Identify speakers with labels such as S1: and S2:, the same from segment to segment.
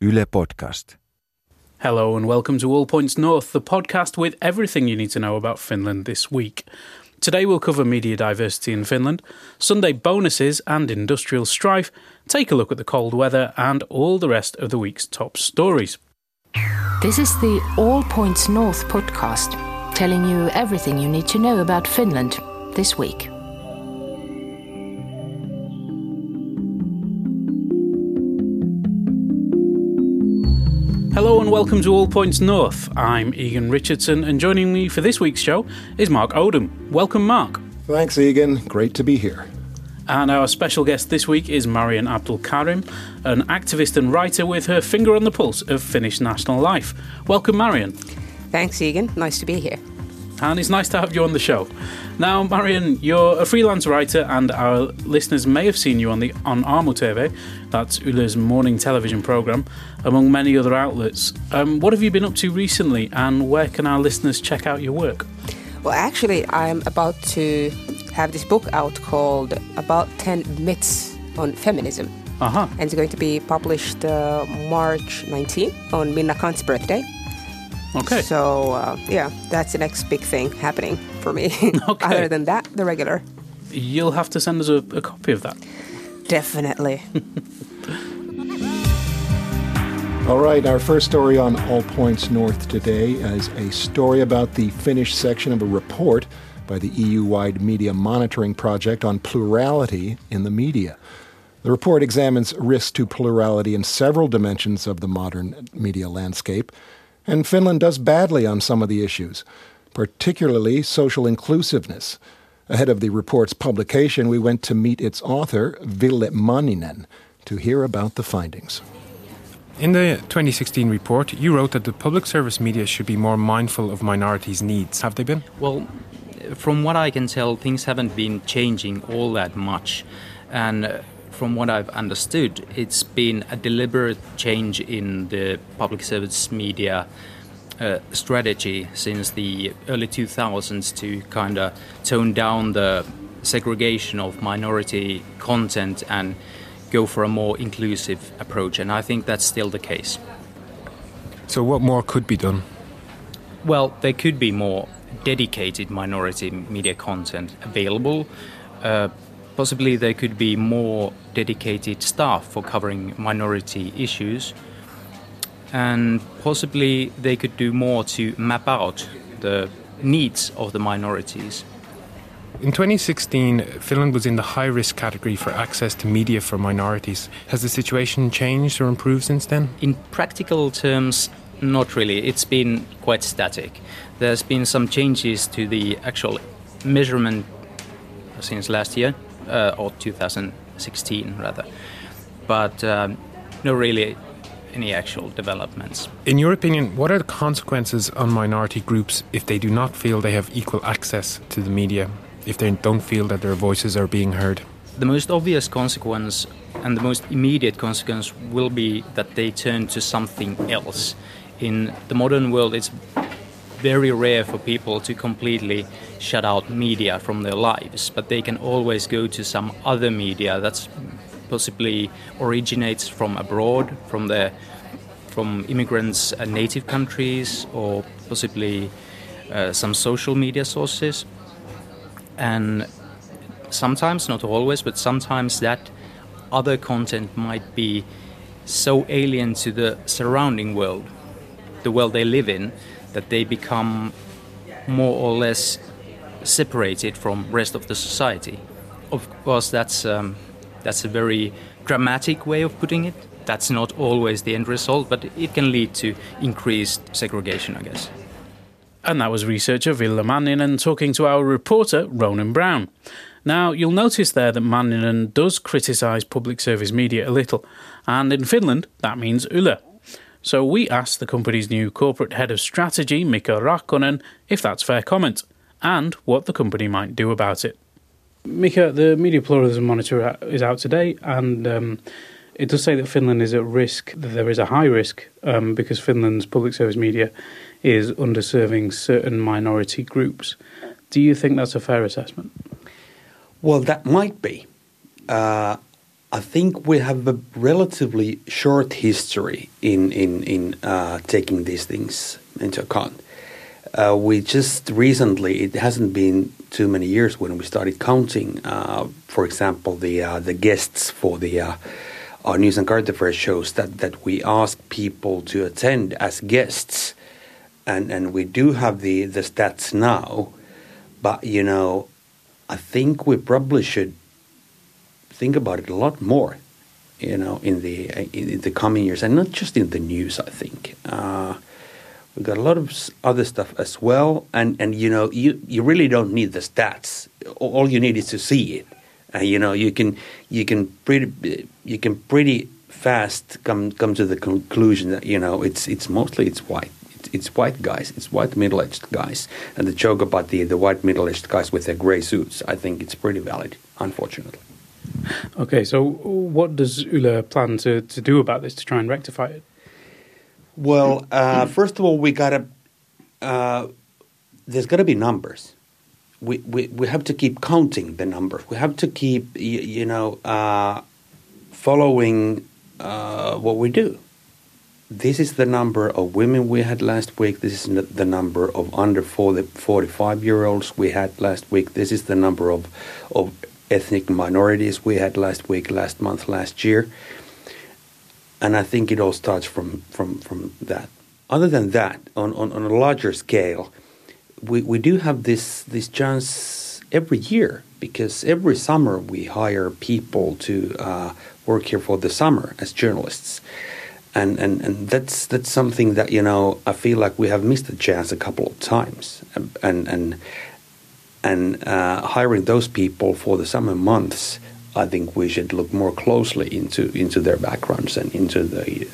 S1: Yle Podcast.
S2: Hello and welcome to All Points North, the podcast with everything you need to know about Finland this week. Today we'll cover media diversity in Finland, Sunday bonuses and industrial strife, take a look at the cold weather, and all the rest of the week's top stories.
S3: This is the All Points North podcast, telling you everything you need to know about Finland this week.
S2: Hello and welcome to All Points North. I'm Egan Richardson, and joining me for this week's show is Mark Odom. Welcome, Mark.
S4: Thanks, Egan. Great to be here.
S2: And our special guest this week is Maryan Abdulkarim, an activist and writer with her finger on the pulse of Finnish national life. Welcome, Maryan.
S5: Thanks, Egan. Nice to be here.
S2: And it's nice to have you on the show. Now, Maryan, you're a freelance writer, and our listeners may have seen you on the on Aamu TV, that's Yle's morning television program, among many other outlets. Um, what have you been up to recently, and where can our listeners check out your work?
S5: Well, actually, I'm about to have this book out called About 10 Myths on Feminism.
S2: Uh-huh.
S5: And it's going to be published uh, March 19 on Minna Canth's birthday.
S2: Okay.
S5: So, uh, yeah, that's the next big thing happening for me.
S2: Okay.
S5: Other than that, the regular.
S2: You'll have to send us a, a copy of that.
S5: Definitely.
S4: All right, our first story on All Points North today is a story about the Finnish section of a report by the EU wide media monitoring project on plurality in the media. The report examines risks to plurality in several dimensions of the modern media landscape, and Finland does badly on some of the issues, particularly social inclusiveness. Ahead of the report's publication, we went to meet its author, Ville Manninen, to hear about the findings.
S6: In the 2016 report, you wrote that the public service media should be more mindful of minorities' needs. Have they been?
S7: Well, from what I can tell, things haven't been changing all that much. And uh, from what I've understood, it's been a deliberate change in the public service media uh, strategy since the early 2000s to kind of tone down the segregation of minority content and go for a more inclusive approach. And I think that's still the case.
S6: So, what more could be done?
S7: Well, there could be more dedicated minority media content available. Uh, possibly there could be more dedicated staff for covering minority issues. And possibly they could do more to map out the needs of the minorities.
S6: In 2016, Finland was in the high risk category for access to media for minorities. Has the situation changed or improved since then?
S7: In practical terms, not really. It's been quite static. There's been some changes to the actual measurement since last year, uh, or 2016 rather. But um, no really any actual developments.
S6: In your opinion, what are the consequences on minority groups if they do not feel they have equal access to the media, if they don't feel that their voices are being heard?
S7: The most obvious consequence and the most immediate consequence will be that they turn to something else. In the modern world, it's very rare for people to completely shut out media from their lives, but they can always go to some other media that's possibly originates from abroad, from the from immigrants' uh, native countries, or possibly uh, some social media sources. And sometimes, not always, but sometimes that other content might be so alien to the surrounding world, the world they live in, that they become more or less separated from rest of the society. Of course, that's um, that's a very dramatic way of putting it. That's not always the end result, but it can lead to increased segregation, I guess.
S2: And that was researcher Ville Manninen talking to our reporter Ronan Brown. Now, you'll notice there that Manninen does criticise public service media a little, and in Finland, that means Yle. So we asked the company's new corporate head of strategy, Mika Rahkonen, if that's fair comment, and what the company might do about it. Mika, the Media Pluralism Monitor is out today, and um, it does say that Finland is at risk, that there is a high risk, um, because Finland's public service media is underserving certain minority groups. Do you think that's a fair assessment?
S8: Well, that might be. Uh,
S1: I think we have a relatively short history in in in uh, taking these things into account. Uh, we just recently, it hasn't been too many years when we started counting, uh, for example, the uh, the guests for the uh, our news and current affairs shows that that we ask people to attend as guests, and and we do have the the stats now, but you know, I think we probably should think about it a lot more, you know, in the in the coming years, and not just in the news. I think uh, we've got a lot of other stuff as well, and and you know, you you really don't need the stats. All you need is to see it, and you know, you can you can pretty you can pretty fast come come to the conclusion that you know it's it's mostly it's white it's white guys, it's white middle-aged guys, and the joke about the the white middle-aged guys with their grey suits, I think it's pretty valid, unfortunately.
S2: Okay, so what does Yle plan to, to do about this to try and rectify it?
S1: Well, uh, first of all, we gotta uh, there's got to be numbers. We, we we have to keep counting the numbers. We have to keep you, you know uh, following uh, what we do. This is the number of women we had last week. This is the number of under 40, 45 year olds we had last week. This is the number of of ethnic minorities we had last week, last month, last year. And I think it all starts from, from, from that. Other than that, on, on, on a larger scale, we, we do have this, this chance every year because every summer we hire people to uh, work here for the summer as journalists. And, and, and that's that's something that you know I feel like we have missed the chance a couple of times and and and uh, hiring those people for the summer months, I think we should look more closely into into their backgrounds and into the,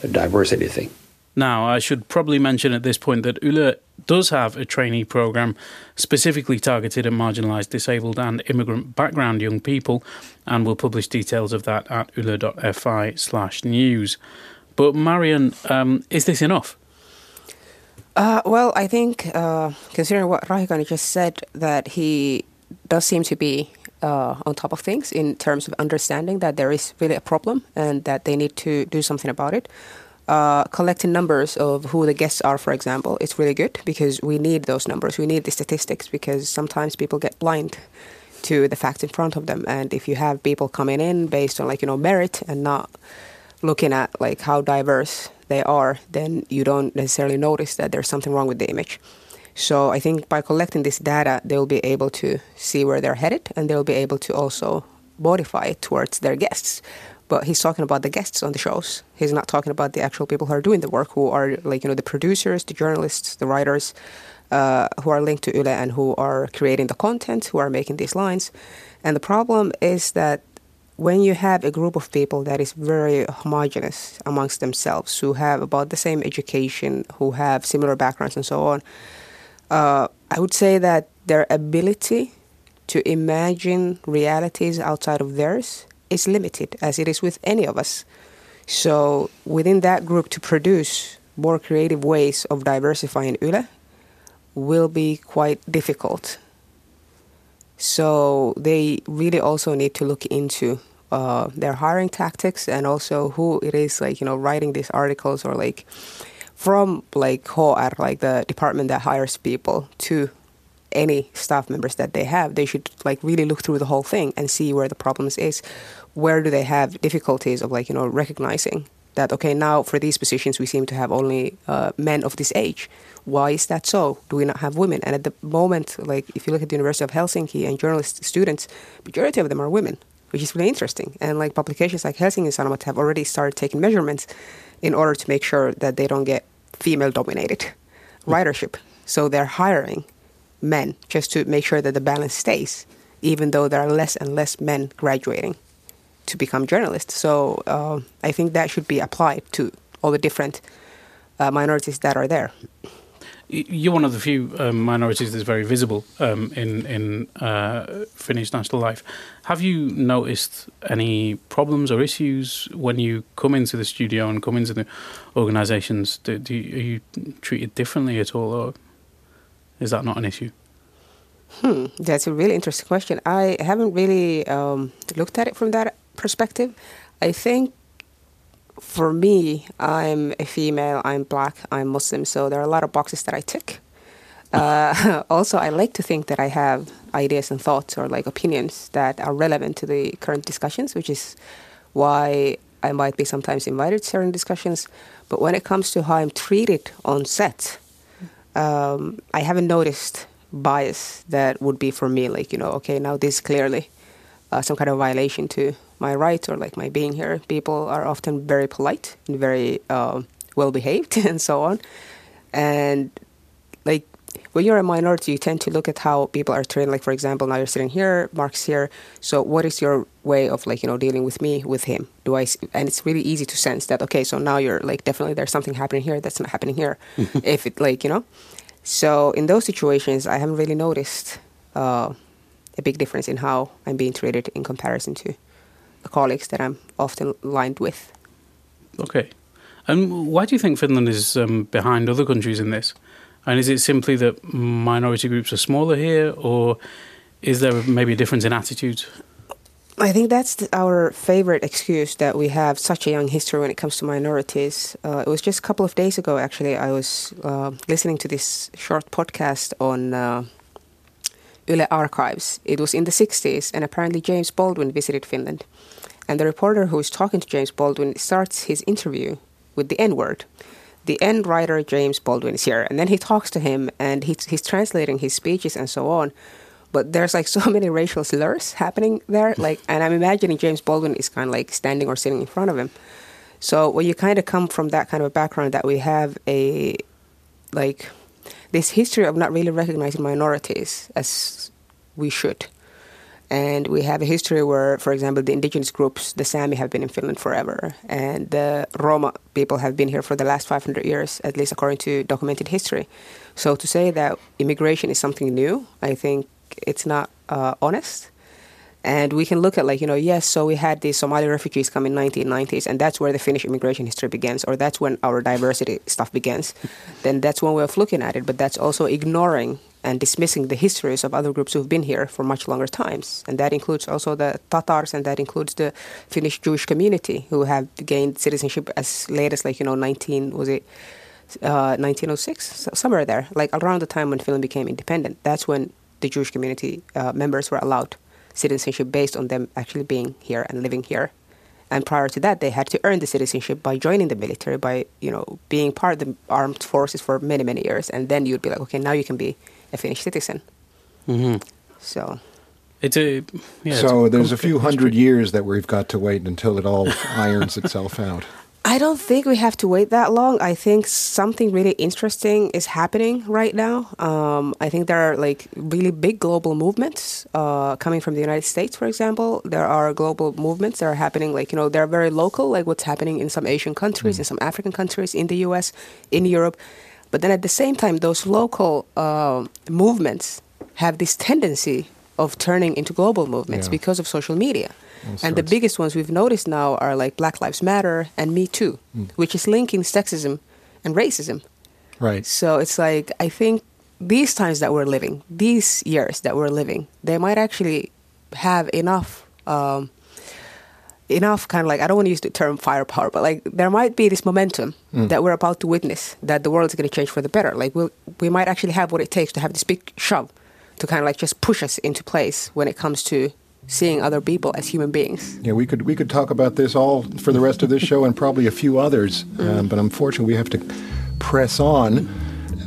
S1: the diversity thing.
S2: Now, I should probably mention at this point that Yle does have a trainee program specifically targeted at marginalised, disabled, and immigrant background young people, and we'll publish details of that at yle.fi/slash news. But Maryan, um, is this enough?
S5: Uh, well, I think uh, considering what Rahikainen just said, that he does seem to be uh, on top of things in terms of understanding that there is really a problem and that they need to do something about it. Uh, collecting numbers of who the guests are, for example, is really good because we need those numbers. We need the statistics because sometimes people get blind to the facts in front of them. And if you have people coming in based on like you know merit and not looking at like how diverse they are, then you don't necessarily notice that there's something wrong with the image. So I think by collecting this data, they'll be able to see where they're headed and they'll be able to also modify it towards their guests. But he's talking about the guests on the shows. He's not talking about the actual people who are doing the work, who are like, you know, the producers, the journalists, the writers, uh, who are linked to Yle and who are creating the content, who are making these lines. And the problem is that when you have a group of people that is very homogenous amongst themselves, who have about the same education, who have similar backgrounds, and so on, uh, I would say that their ability to imagine realities outside of theirs is limited, as it is with any of us. So, within that group, to produce more creative ways of diversifying Yle will be quite difficult. So, they really also need to look into uh, their hiring tactics and also who it is like you know writing these articles or like from like HR, like the department that hires people to any staff members that they have they should like really look through the whole thing and see where the problems is. Where do they have difficulties of like you know recognizing that okay now for these positions we seem to have only uh, men of this age. Why is that so? Do we not have women? And at the moment like if you look at the university of helsinki and journalist students majority of them are women which is really interesting. And like publications like Helsingin Sanomat have already started taking measurements in order to make sure that they don't get female dominated ridership. So they're hiring men just to make sure that the balance stays, even though there are less and less men graduating to become journalists. So uh, I think that should be applied to all the different uh, minorities that are there
S2: you're one of the few um, minorities that's very visible um, in in uh, Finnish national life. Have you noticed any problems or issues when you come into the studio and come into the organisations? Do, do you, are you treated differently at all, or is that not an issue?
S5: Hmm, that's a really interesting question. I haven't really um, looked at it from that perspective. I think for me, I'm a female, I'm black, I'm Muslim, so there are a lot of boxes that I tick. Uh, also, I like to think that I have ideas and thoughts or like opinions that are relevant to the current discussions, which is why I might be sometimes invited to certain discussions. But when it comes to how I'm treated on set, um, I haven't noticed bias that would be for me like you know okay now this is clearly uh, some kind of violation to my rights or like my being here people are often very polite and very uh, well behaved and so on. And like when you're a minority you tend to look at how people are treated. Like for example now you're sitting here mark's here. So what is your way of like you know dealing with me with him? Do i and it's really easy to sense that okay so now you're like definitely there's something happening here that's not happening here if it like you know? So in those situations, I haven't really noticed uh, a big difference in how I'm being treated in comparison to colleagues that I'm often lined with.
S2: Okay. And why do you think Finland is um, behind other countries in this? And is it simply that minority groups are smaller here, or is there maybe a difference in attitudes?
S5: I think that's the, our favorite excuse that we have such a young history when it comes to minorities. Uh, it was just a couple of days ago, actually, I was uh, listening to this short podcast on uh, Yle Archives. It was in the 60s, and apparently James Baldwin visited Finland. And the reporter who is talking to James Baldwin starts his interview with the N word. The N writer James Baldwin is here, and then he talks to him, and he's, he's translating his speeches and so on but there's like so many racial slurs happening there like and i'm imagining james baldwin is kind of like standing or sitting in front of him so when you kind of come from that kind of a background that we have a like this history of not really recognizing minorities as we should and we have a history where, for example, the indigenous groups, the Sami, have been in Finland forever, and the Roma people have been here for the last 500 years, at least according to documented history. So to say that immigration is something new, I think it's not uh, honest. And we can look at like you know yes, so we had these Somali refugees come in 1990s, and that's where the Finnish immigration history begins, or that's when our diversity stuff begins. then that's one way of looking at it, but that's also ignoring and dismissing the histories of other groups who've been here for much longer times, and that includes also the Tatars, and that includes the Finnish Jewish community who have gained citizenship as late as like you know 19 was it. Uh, 1906, somewhere there, like around the time when Finland became independent. That's when the Jewish community uh, members were allowed citizenship based on them actually being here and living here. And prior to that, they had to earn the citizenship by joining the military, by you know being part of the armed forces for many many years, and then you'd be like, okay, now you can be a Finnish citizen.
S2: Mm-hmm.
S5: So.
S2: It's a yeah,
S4: so it's a there's a few hundred years that we've got to wait until it all irons itself out.
S5: I don't think we have to wait that long. I think something really interesting is happening right now. Um, I think there are like really big global movements uh, coming from the United States, for example. There are global movements that are happening, like, you know, they're very local, like what's happening in some Asian countries, mm. in some African countries, in the US, in Europe. But then at the same time, those local uh, movements have this tendency of turning into global movements yeah. because of social media and the biggest ones we've noticed now are like Black Lives Matter and Me Too, mm. which is linking sexism and racism.
S4: Right.
S5: So it's like I think these times that we're living, these years that we're living, they might actually have enough. Um, enough kind of like I don't want to use the term firepower, but like there might be this momentum mm. that we're about to witness that the world is going to change for the better. Like we we'll, we might actually have what it takes to have this big shove to kind of like just push us into place when it comes to seeing other people as human beings.
S4: Yeah, we could we could talk about this all for the rest of this show and probably a few others, mm. um, but unfortunately we have to press on.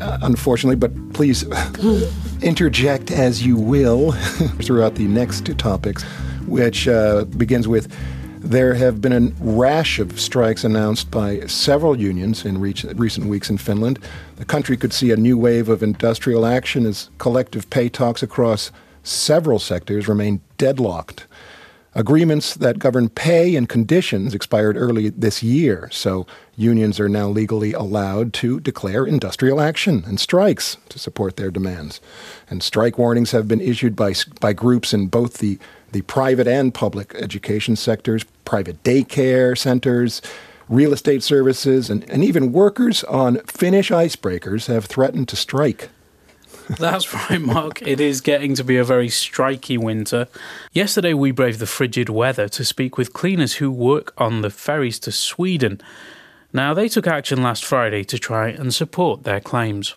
S4: Uh, unfortunately, but please interject as you will throughout the next two topics, which uh, begins with. There have been a rash of strikes announced by several unions in recent weeks in Finland. The country could see a new wave of industrial action as collective pay talks across several sectors remain deadlocked. Agreements that govern pay and conditions expired early this year, so unions are now legally allowed to declare industrial action and strikes to support their demands. And strike warnings have been issued by, by groups in both the, the private and public education sectors, private daycare centers, real estate services, and, and even workers on Finnish icebreakers have threatened to strike.
S2: That's right, Mark. It is getting to be a very striky winter. Yesterday, we braved the frigid weather to speak with cleaners who work on the ferries to Sweden. Now, they took action last Friday to try and support their claims.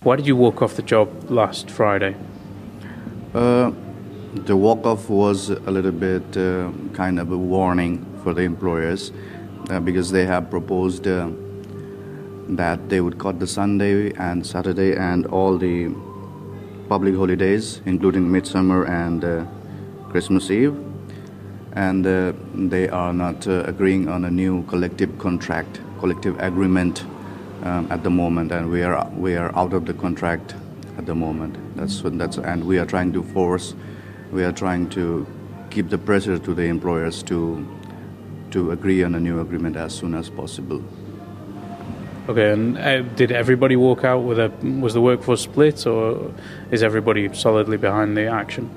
S2: Why did you walk off the job last Friday?
S8: Uh, the walk off was a little bit uh, kind of a warning for the employers uh, because they have proposed uh, that they would cut the Sunday and Saturday and all the public holidays, including Midsummer and uh, Christmas Eve. And uh, they are not uh, agreeing on a new collective contract, collective agreement um, at the moment, and we are we are out of the contract at the moment. That's that's and we are trying to force, we are trying to keep the pressure to the employers to to agree on a new agreement as soon as possible.
S2: Okay, and uh, did everybody walk out with a was the workforce split, or is everybody solidly behind the action?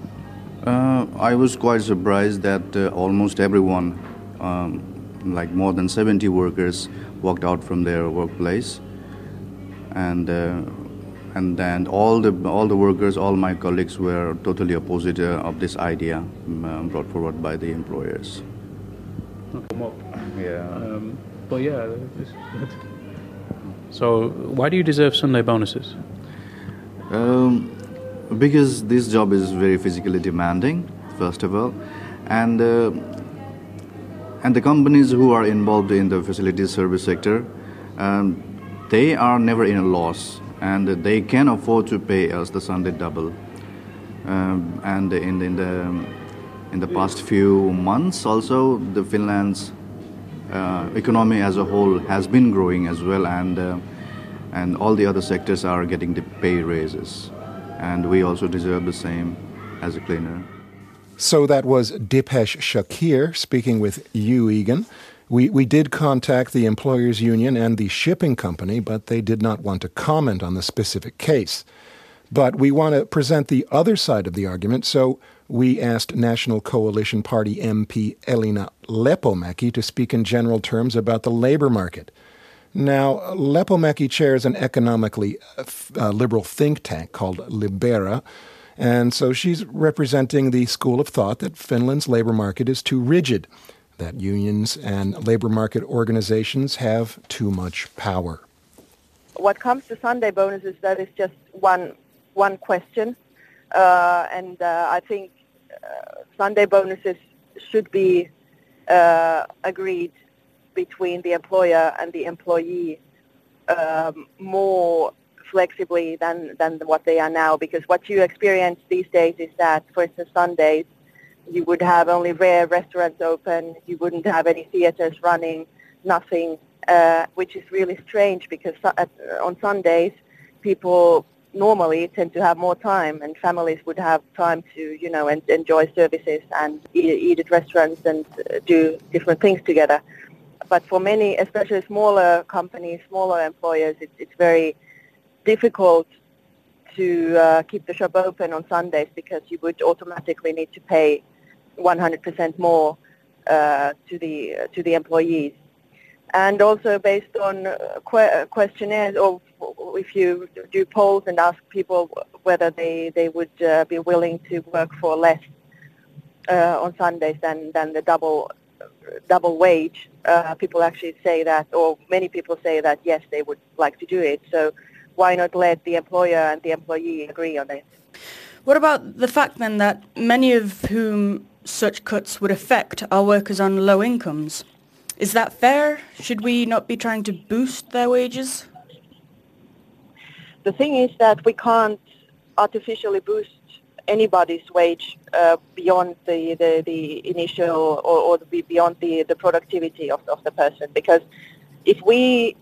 S8: Uh, I was quite surprised that uh, almost everyone, um, like more than 70 workers, walked out from their workplace, and uh, and then all the all the workers, all my colleagues were totally opposite uh, of this idea um, brought forward by the employers.
S2: Yeah. Um, but yeah. So, why do you deserve Sunday bonuses?
S8: Um, because this job is very physically demanding, first of all, and uh, and the companies who are involved in the facilities service sector, um, they are never in a loss, and they can afford to pay us the Sunday double. Um, and in, in the in the past few months, also the Finland's uh, economy as a whole has been growing as well, and uh, and all the other sectors are getting the pay raises, and we also deserve the same as a cleaner.
S4: So that was Dipesh Shakir speaking with you, Egan. We, we did contact the employers' union and the shipping company, but they did not want to comment on the specific case. But we want to present the other side of the argument, so we asked National Coalition Party MP Elina Lepomäki to speak in general terms about the labor market. Now, Lepomäki chairs an economically uh, liberal think tank called Libera, and so she's representing the school of thought that Finland's labor market is too rigid, that unions and labor market organizations have too much power.
S9: What comes to Sunday bonuses, that is just one one question, uh, and uh, I think uh, Sunday bonuses should be uh, agreed between the employer and the employee um, more flexibly than, than what they are now. Because what you experience these days is that, for instance, Sundays, you would have only rare restaurants open, you wouldn't have any theaters running, nothing, uh, which is really strange because on Sundays people normally tend to have more time and families would have time to, you know, en- enjoy services and eat, eat at restaurants and uh, do different things together. But for many, especially smaller companies, smaller employers, it's, it's very difficult to uh, keep the shop open on Sundays because you would automatically need to pay 100% more uh, to the uh, to the employees and also based on uh, que- questionnaires or if you do polls and ask people whether they, they would uh, be willing to work for less uh, on Sundays than, than the double double wage, uh, people actually say that, or many people say that yes, they would like to do it. So why not let the employer and the employee agree on it?
S10: What about the fact then that many of whom such cuts would affect are workers on low incomes? Is that fair? Should we not be trying to boost their wages?
S9: The thing is that we can't artificially boost anybody's wage uh, beyond the, the, the initial or, or the, beyond the, the productivity of, of the person because if we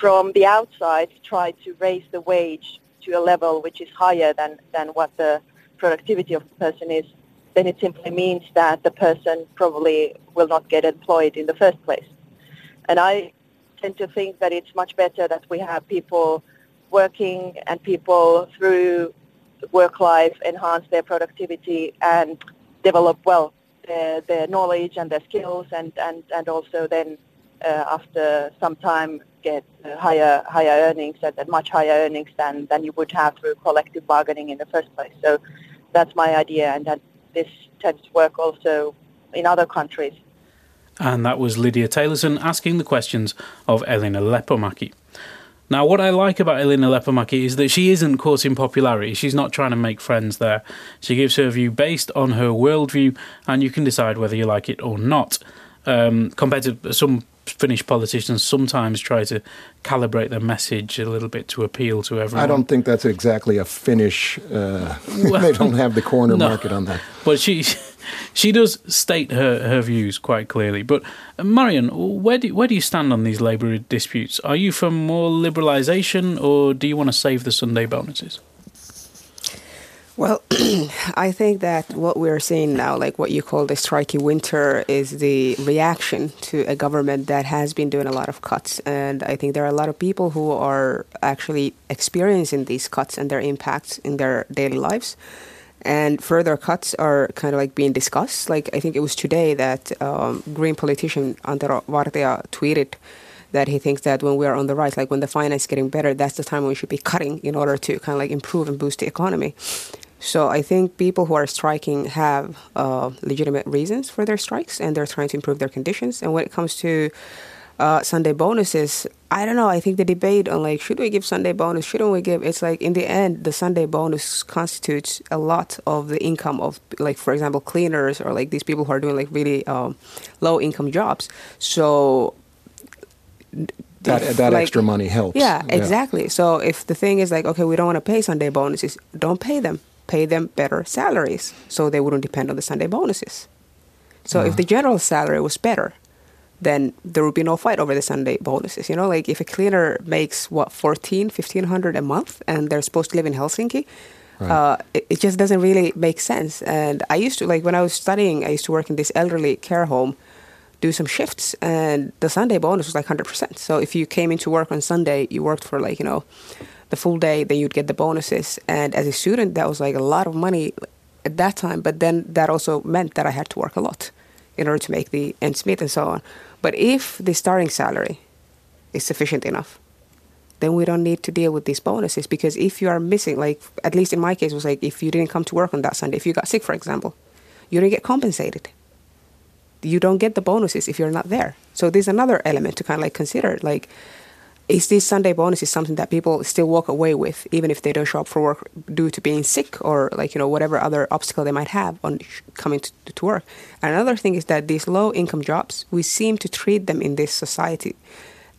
S9: from the outside try to raise the wage to a level which is higher than, than what the productivity of the person is, then it simply means that the person probably will not get employed in the first place. And I tend to think that it's much better that we have people working and people through work life enhance their productivity and develop well their, their knowledge and their skills and, and, and also then uh, after some time get higher higher earnings and, and much higher earnings than, than you would have through collective bargaining in the first place. So that's my idea, and that this tends to work also in other countries.
S2: And that was Lydia Taylorson asking the questions of Elina Lepomäki. Now, what I like about Elina Lepomäki is that she isn't courting popularity. She's not trying to make friends there. She gives her view based on her worldview, and you can decide whether you like it or not. Um, compared to some Finnish politicians sometimes try to calibrate their message a little bit to appeal to everyone.
S4: I don't think that's exactly a Finnish. Uh, well, they don't have the corner no, market on that.
S2: But she she does state her, her views quite clearly. But uh, Maryan, where do where do you stand on these labour disputes? Are you for more liberalisation, or do you want to save the Sunday bonuses?
S5: Well, I think that what we're seeing now, like what you call the strikey winter, is the reaction to a government that has been doing a lot of cuts. And I think there are a lot of people who are actually experiencing these cuts and their impacts in their daily lives. And further cuts are kind of like being discussed. Like I think it was today that um, Green politician Antero Vartia tweeted that he thinks that when we are on the rise, like when the finance is getting better, that's the time we should be cutting in order to kind of like improve and boost the economy. So I think people who are striking have uh, legitimate reasons for their strikes, and they're trying to improve their conditions. And when it comes to uh, Sunday bonuses, I don't know. I think the debate on like should we give Sunday bonus, shouldn't we give? It's like in the end, the Sunday bonus constitutes a lot of the income of like, for example, cleaners or like these people who are doing like really um, low income jobs. So
S4: that that like, extra money helps.
S5: Yeah, yeah, exactly. So if the thing is like, okay, we don't want to pay Sunday bonuses, don't pay them pay them better salaries so they wouldn't depend on the Sunday bonuses. So uh-huh. if the general salary was better, then there would be no fight over the Sunday bonuses. You know, like if a cleaner makes what 14, 1500 a month and they're supposed to live in Helsinki, right. uh, it, it, just doesn't really make sense. And I used to, like when I was studying, I used to work in this elderly care home, do some shifts, and the Sunday bonus was like 100%. So if you came into work on Sunday, you worked for like, you know, the full day, then you'd get the bonuses. And as a student, that was like a lot of money at that time. But then that also meant that I had to work a lot in order to make the ends meet and so on. But if the starting salary is sufficient enough, then we don't need to deal with these bonuses because if you are missing, like at least in my case, was like if you didn't come to work on that Sunday, if you got sick, for example, you didn't get compensated. You don't get the bonuses if you're not there. So there's another element to kind of like consider. Like is this Sunday bonus is something that people still walk away with, even if they don't show up for work due to being sick or like you know whatever other obstacle they might have on coming to, to work. And another thing is that these low income jobs, we seem to treat them in this society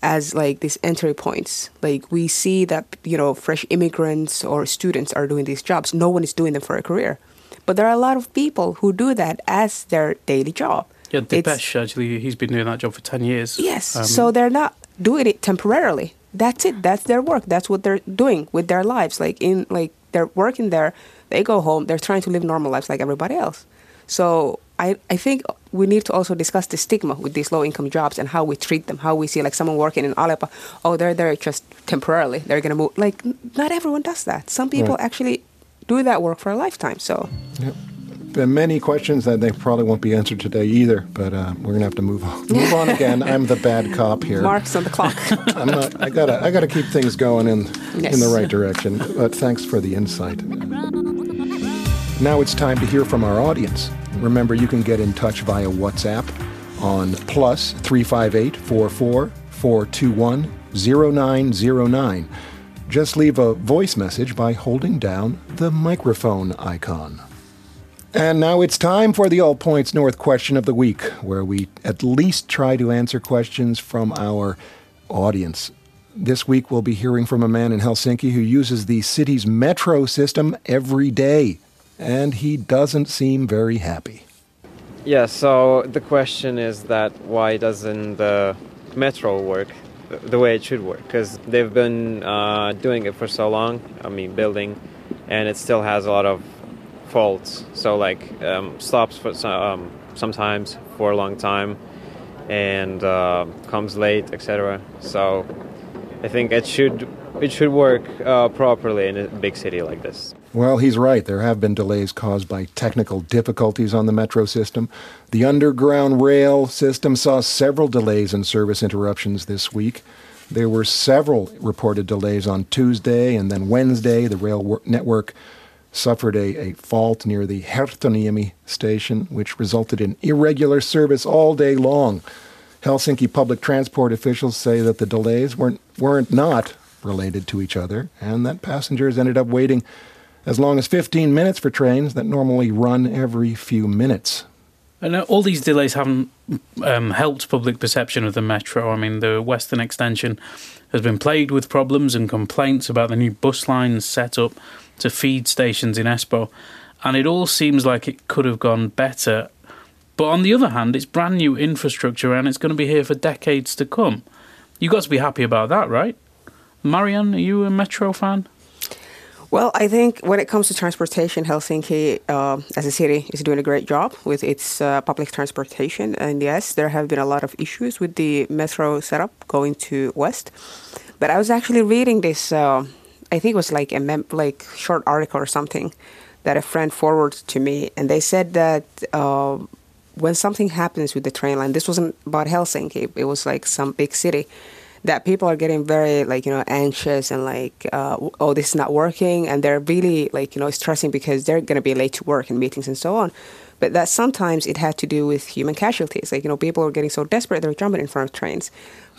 S5: as like these entry points. Like we see that you know fresh immigrants or students are doing these jobs. No one is doing them for a career, but there are a lot of people who do that as their daily job.
S2: Yeah, Dipesh actually, he's been doing that job for ten years.
S5: Yes, um, so they're not doing it temporarily. That's it. That's their work. That's what they're doing with their lives. Like in like they're working there. They go home. They're trying to live normal lives like everybody else. So I I think we need to also discuss the stigma with these low income jobs and how we treat them. How we see like someone working in Alepa. Oh, they're there just temporarily. They're gonna move. Like not everyone does that. Some people right. actually do that work for a lifetime. So.
S4: Yep been many questions that they probably won't be answered today either, but uh, we're gonna have to move on. Move on again. I'm the bad cop here.
S5: Marks on the clock.
S4: I'm not. I gotta. I gotta keep things going in yes. in the right direction. But thanks for the insight. Now it's time to hear from our audience. Remember, you can get in touch via WhatsApp on plus three five eight four four four two one zero nine zero nine. Just leave a voice message by holding down the microphone icon. And now it's time for the All Points North question of the week, where we at least try to answer questions from our audience. This week we'll be hearing from a man in Helsinki who uses the city's metro system every day, and he doesn't seem very happy.
S11: Yeah, so the question is that why doesn't the metro work the way it should work? Because they've been uh, doing it for so long, I mean, building, and it still has a lot of faults. So like um, stops for um, sometimes for a long time and uh, comes late, etc. So I think it should it should work uh, properly in a big city like this.
S4: Well, he's right. There have been delays caused by technical difficulties on the metro system. The underground rail system saw several delays and service interruptions this week. There were several reported delays on Tuesday and then Wednesday. The rail wor- network suffered a, a fault near the Herttoniemi station, which resulted in irregular service all day long. Helsinki public transport officials say that the delays weren't, weren't not related to each other and that passengers ended up waiting as long as 15 minutes for trains that normally run every few minutes.
S2: And all these delays haven't um, helped public perception of the metro. I mean, the Western Extension has been plagued with problems and complaints about the new bus lines set up to feed stations in Espoo, and it all seems like it could have gone better. But on the other hand, it's brand new infrastructure and it's going to be here for decades to come. You've got to be happy about that, right? Maryan, are you a metro fan?
S5: Well, I think when it comes to transportation, Helsinki uh, as a city is doing a great job with its uh, public transportation. And yes, there have been a lot of issues with the metro setup going to west. But I was actually reading this. Uh, I think it was like a mem- like short article or something that a friend forwarded to me, and they said that uh, when something happens with the train line, this wasn't about Helsinki. It was like some big city that people are getting very like you know anxious and like uh, oh this is not working and they're really like you know stressing because they're going to be late to work and meetings and so on. But that sometimes it had to do with human casualties. Like you know people are getting so desperate they're jumping in front of trains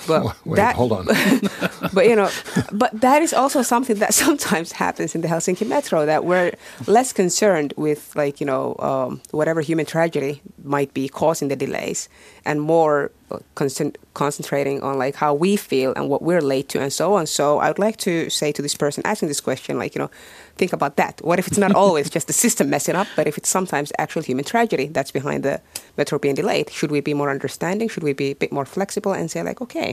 S5: but
S4: Wait,
S5: that,
S4: hold on.
S5: but you know, but that is also something that sometimes happens in the Helsinki metro. That we're less concerned with, like you know, um, whatever human tragedy might be causing the delays, and more uh, concent- concentrating on like how we feel and what we're late to, and so on. So I would like to say to this person asking this question, like you know, think about that. What if it's not always just the system messing up, but if it's sometimes actual human tragedy that's behind the metro being delayed? Should we be more understanding? Should we be a bit more flexible and say like, okay,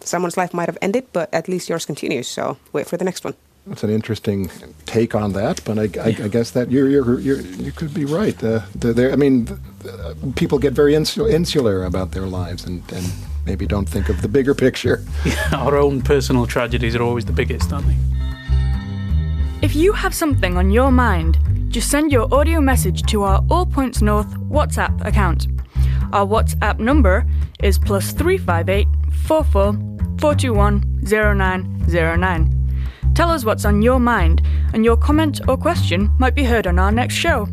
S5: someone's life might have ended, but at least yours continues. So wait for the next one.
S4: That's an interesting take on that, but I, I, I guess that you're, you're, you're, you could be right. Uh, there, I mean, uh, people get very insular about their lives and, and maybe don't think of the bigger picture.
S2: Our own personal tragedies are always the biggest, aren't they?
S12: If you have something on your mind, just send your audio message to our All Points North WhatsApp account. Our WhatsApp number is plus 358 44 421 0909. Tell us what's on your mind, and your comment or question might be heard on our next show.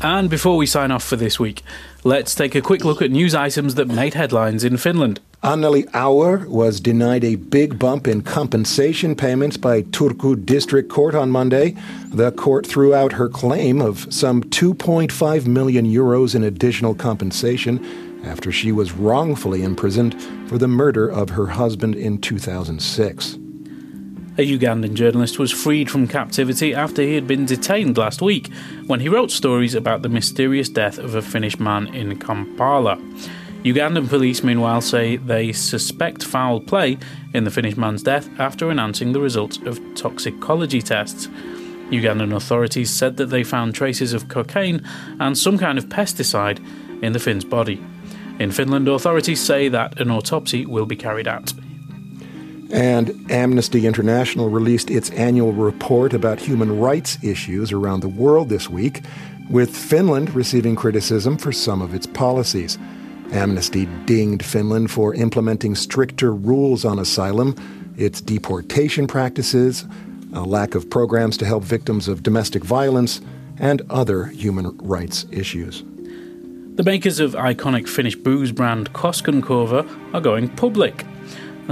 S2: And before we sign off for this week, let's take a quick look at news items that made headlines in Finland.
S4: Anneli Auer was denied a big bump in compensation payments by Turku District Court on Monday. The court threw out her claim of some 2.5 million euros in additional compensation after she was wrongfully imprisoned for the murder of her husband in 2006.
S2: A Ugandan journalist was freed from captivity after he had been detained last week when he wrote stories about the mysterious death of a Finnish man in Kampala. Ugandan police, meanwhile, say they suspect foul play in the Finnish man's death after announcing the results of toxicology tests. Ugandan authorities said that they found traces of cocaine and some kind of pesticide in the Finn's body. In Finland, authorities say that an autopsy will be carried out.
S4: And Amnesty International released its annual report about human rights issues around the world this week, with Finland receiving criticism for some of its policies. Amnesty dinged Finland for implementing stricter rules on asylum, its deportation practices, a lack of programs to help victims of domestic violence, and other human rights issues.
S2: The makers of iconic Finnish booze brand Koskenkorva are going public.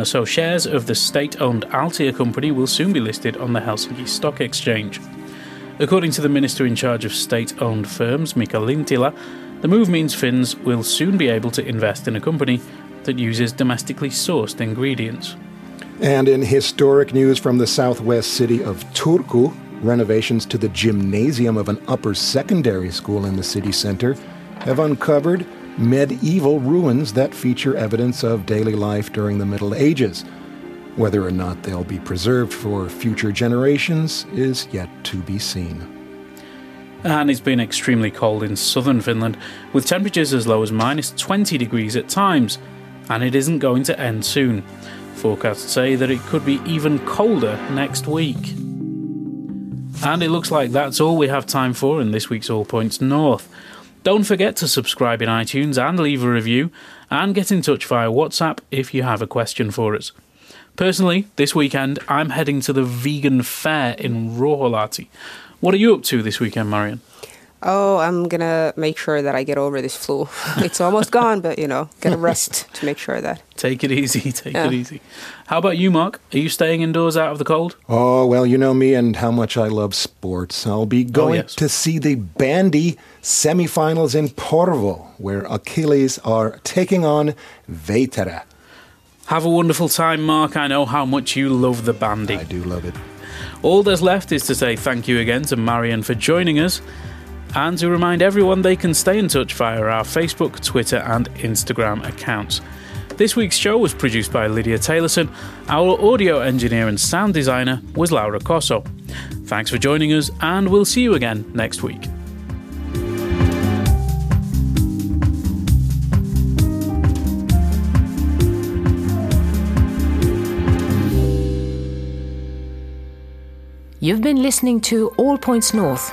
S2: So, shares of the state owned Altia company will soon be listed on the Helsinki Stock Exchange. According to the minister in charge of state owned firms, Mika Lintilä, the move means Finns will soon be able to invest in a company that uses domestically sourced ingredients.
S4: And in historic news from the southwest city of Turku, renovations to the gymnasium of an upper secondary school in the city center have uncovered medieval ruins that feature evidence of daily life during the Middle Ages. Whether or not they'll be preserved for future generations is yet to be seen.
S2: And it's been extremely cold in southern Finland, with temperatures as low as minus 20 degrees at times, and it isn't going to end soon. Forecasts say that it could be even colder next week. And it looks like that's all we have time for in this week's All Points North. Don't forget to subscribe in iTunes and leave a review, and get in touch via WhatsApp if you have a question for us. Personally, this weekend I'm heading to the vegan fair in Ruoholahti. What are you up to this weekend, Maryan?
S5: Oh, I'm gonna make sure that I get over this flu. it's almost gone, but you know, get a rest to make sure that.
S2: Take it easy, take
S5: Yeah.
S2: it easy. How about you, Mark? Are you staying indoors out of the cold?
S4: Oh, well, you know me and how much I love sports. I'll be oh, going
S2: yes.
S4: to see the bandy semifinals in Porvoo, where Akilles are taking on Veiterä.
S2: Have a wonderful time, Mark. I know how much you love the bandy. I
S4: do love it.
S2: All there's left is to say thank you again to Maryan for joining us and to remind everyone they can stay in touch via our Facebook, Twitter, and Instagram accounts. This week's show was produced by Lydia Taylorson. Our audio engineer and sound designer was Laura Cosso. Thanks for joining us, and we'll see you again next week.
S3: You've been listening to All Points North,